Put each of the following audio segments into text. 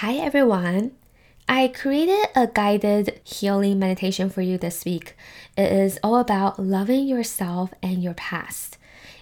Hi everyone. I created a guided healing meditation for you this week. It is all about loving yourself and your past.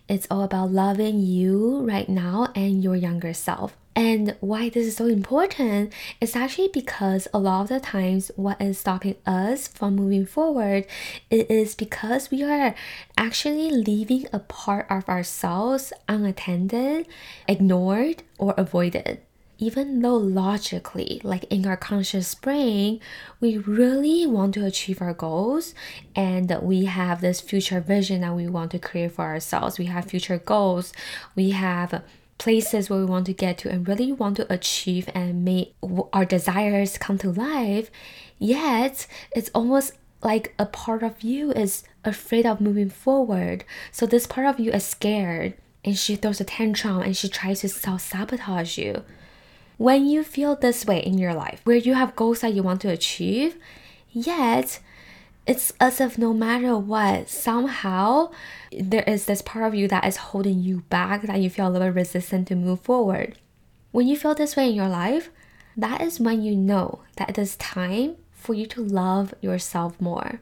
It's all about loving you right now and your younger self. And why this is so important is actually because a lot of the times what is stopping us from moving forward it is because we are actually leaving a part of ourselves unattended, ignored, or avoided even though logically, like in our conscious brain, we really want to achieve our goals and we have this future vision that we want to create for ourselves, we have future goals, we have places where we want to get to and really want to achieve and make our desires come to life, yet it's almost like a part of you is afraid of moving forward. So this part of you is scared and she throws a tantrum and she tries to self sabotage you. When you feel this way in your life, where you have goals that you want to achieve, yet it's as if no matter what, somehow there is this part of you that is holding you back, that you feel a little resistant to move forward. When you feel this way in your life, that is when you know that it is time for you to love yourself more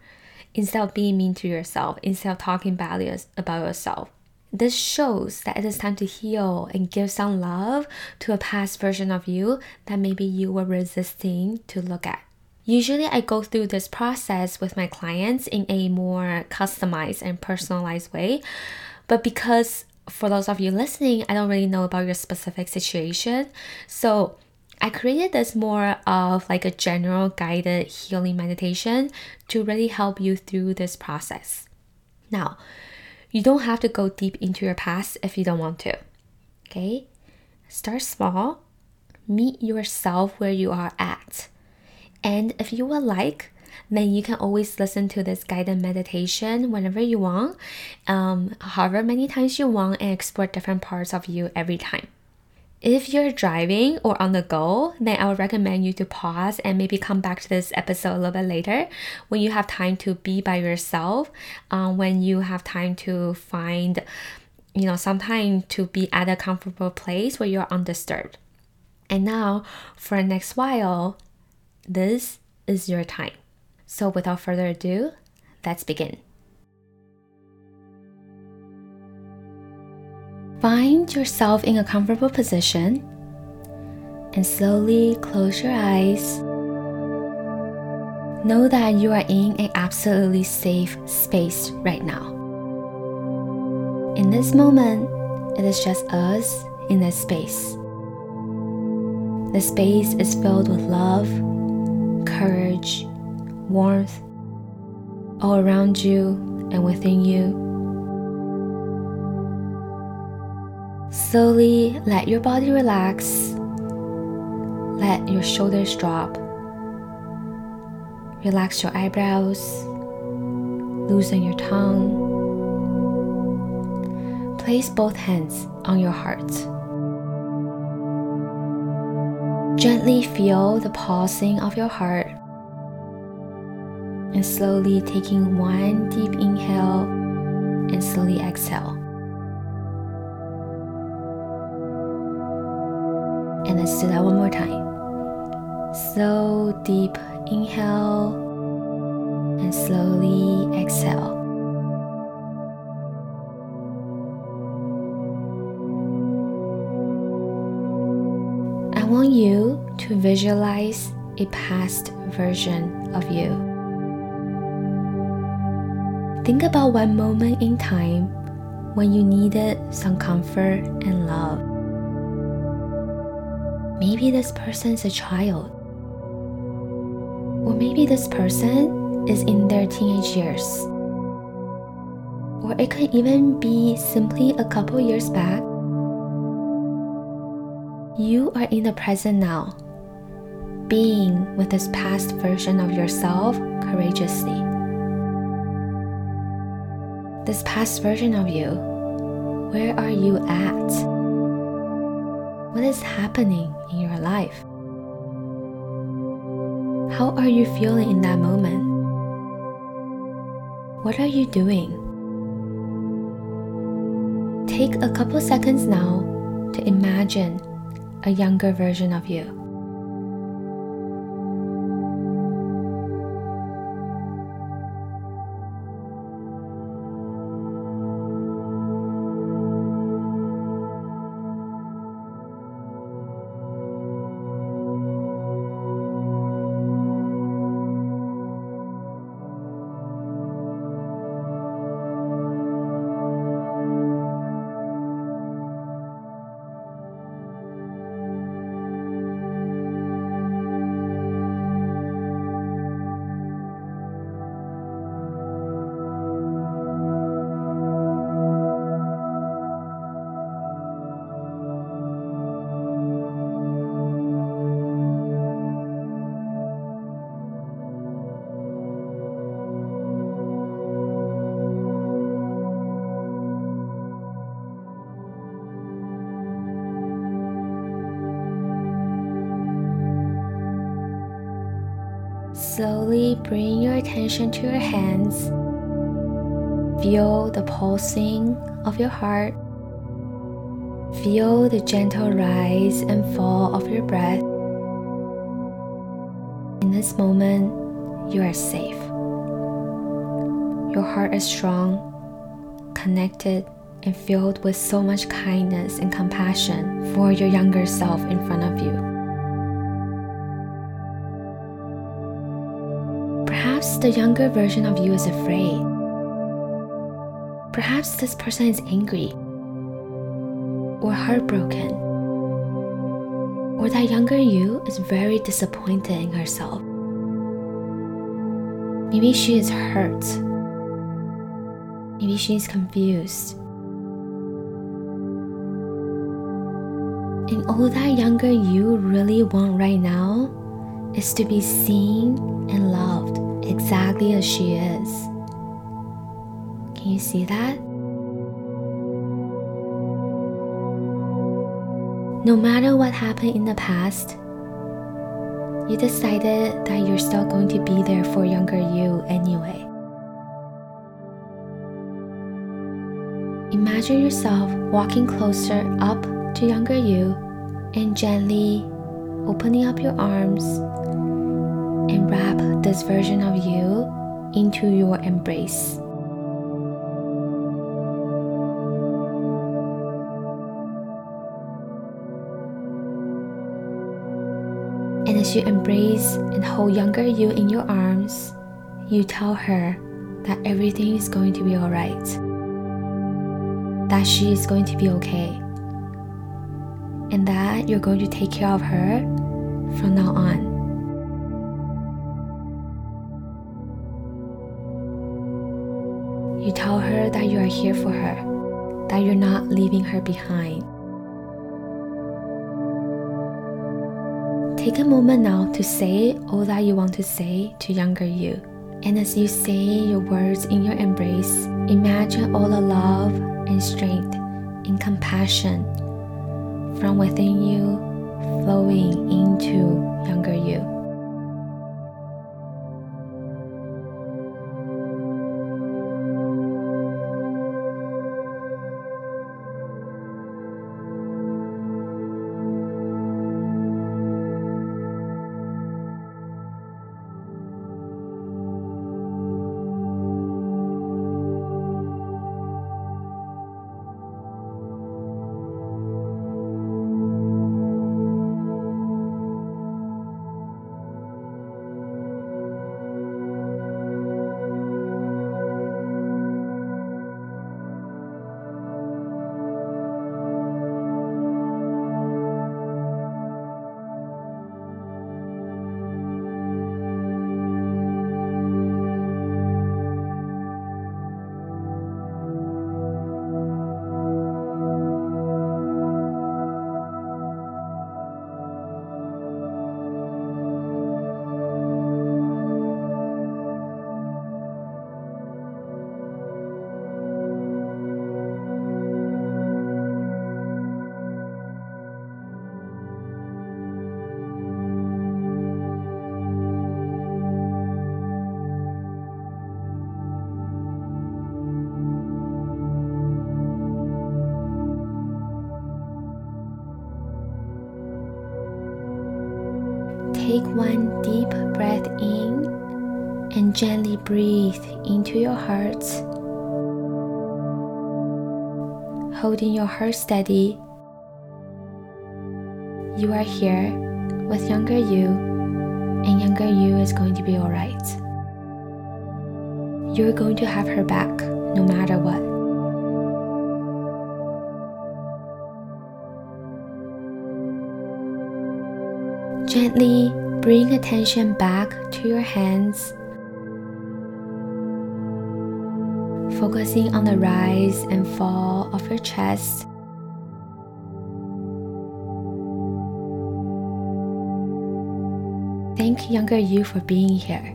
instead of being mean to yourself, instead of talking badly about yourself. This shows that it is time to heal and give some love to a past version of you that maybe you were resisting to look at. Usually, I go through this process with my clients in a more customized and personalized way. But because for those of you listening, I don't really know about your specific situation. So, I created this more of like a general guided healing meditation to really help you through this process. Now, you don't have to go deep into your past if you don't want to. Okay? Start small, meet yourself where you are at. And if you would like, then you can always listen to this guided meditation whenever you want, um, however many times you want, and explore different parts of you every time. If you're driving or on the go, then I would recommend you to pause and maybe come back to this episode a little bit later when you have time to be by yourself, um, when you have time to find, you know, some time to be at a comfortable place where you're undisturbed. And now, for the next while, this is your time. So, without further ado, let's begin. Find yourself in a comfortable position and slowly close your eyes. Know that you are in an absolutely safe space right now. In this moment, it is just us in this space. The space is filled with love, courage, warmth, all around you and within you. Slowly let your body relax. Let your shoulders drop. Relax your eyebrows. Loosen your tongue. Place both hands on your heart. Gently feel the pulsing of your heart and slowly taking one deep inhale and slowly exhale. And let's do that one more time. Slow, deep inhale and slowly exhale. I want you to visualize a past version of you. Think about one moment in time when you needed some comfort and love. Maybe this person is a child. Or maybe this person is in their teenage years. Or it could even be simply a couple years back. You are in the present now, being with this past version of yourself courageously. This past version of you, where are you at? What is happening in your life? How are you feeling in that moment? What are you doing? Take a couple seconds now to imagine a younger version of you. Slowly bring your attention to your hands. Feel the pulsing of your heart. Feel the gentle rise and fall of your breath. In this moment, you are safe. Your heart is strong, connected, and filled with so much kindness and compassion for your younger self in front of you. The younger version of you is afraid. Perhaps this person is angry or heartbroken. Or that younger you is very disappointed in herself. Maybe she is hurt. Maybe she is confused. And all that younger you really want right now is to be seen and loved exactly as she is. Can you see that? No matter what happened in the past, you decided that you're still going to be there for younger you anyway. Imagine yourself walking closer up to younger you and gently opening up your arms this version of you into your embrace. And as you embrace and hold younger you in your arms, you tell her that everything is going to be alright, that she is going to be okay, and that you're going to take care of her from now on. You tell her that you are here for her, that you're not leaving her behind. Take a moment now to say all that you want to say to younger you. And as you say your words in your embrace, imagine all the love and strength and compassion from within you flowing into younger you. Take one deep breath in and gently breathe into your heart. Holding your heart steady, you are here with younger you, and younger you is going to be alright. You're going to have her back no matter what. Gently bring attention back to your hands, focusing on the rise and fall of your chest. Thank younger you for being here.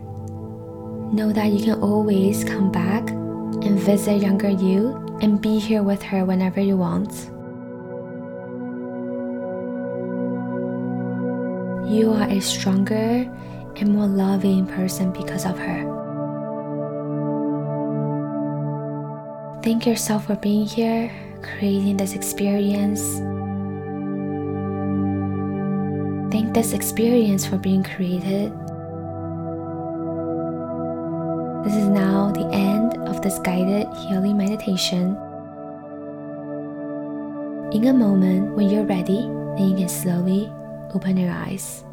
Know that you can always come back and visit younger you and be here with her whenever you want. You are a stronger and more loving person because of her. Thank yourself for being here, creating this experience. Thank this experience for being created. This is now the end of this guided healing meditation. In a moment when you're ready, then you can slowly open your eyes.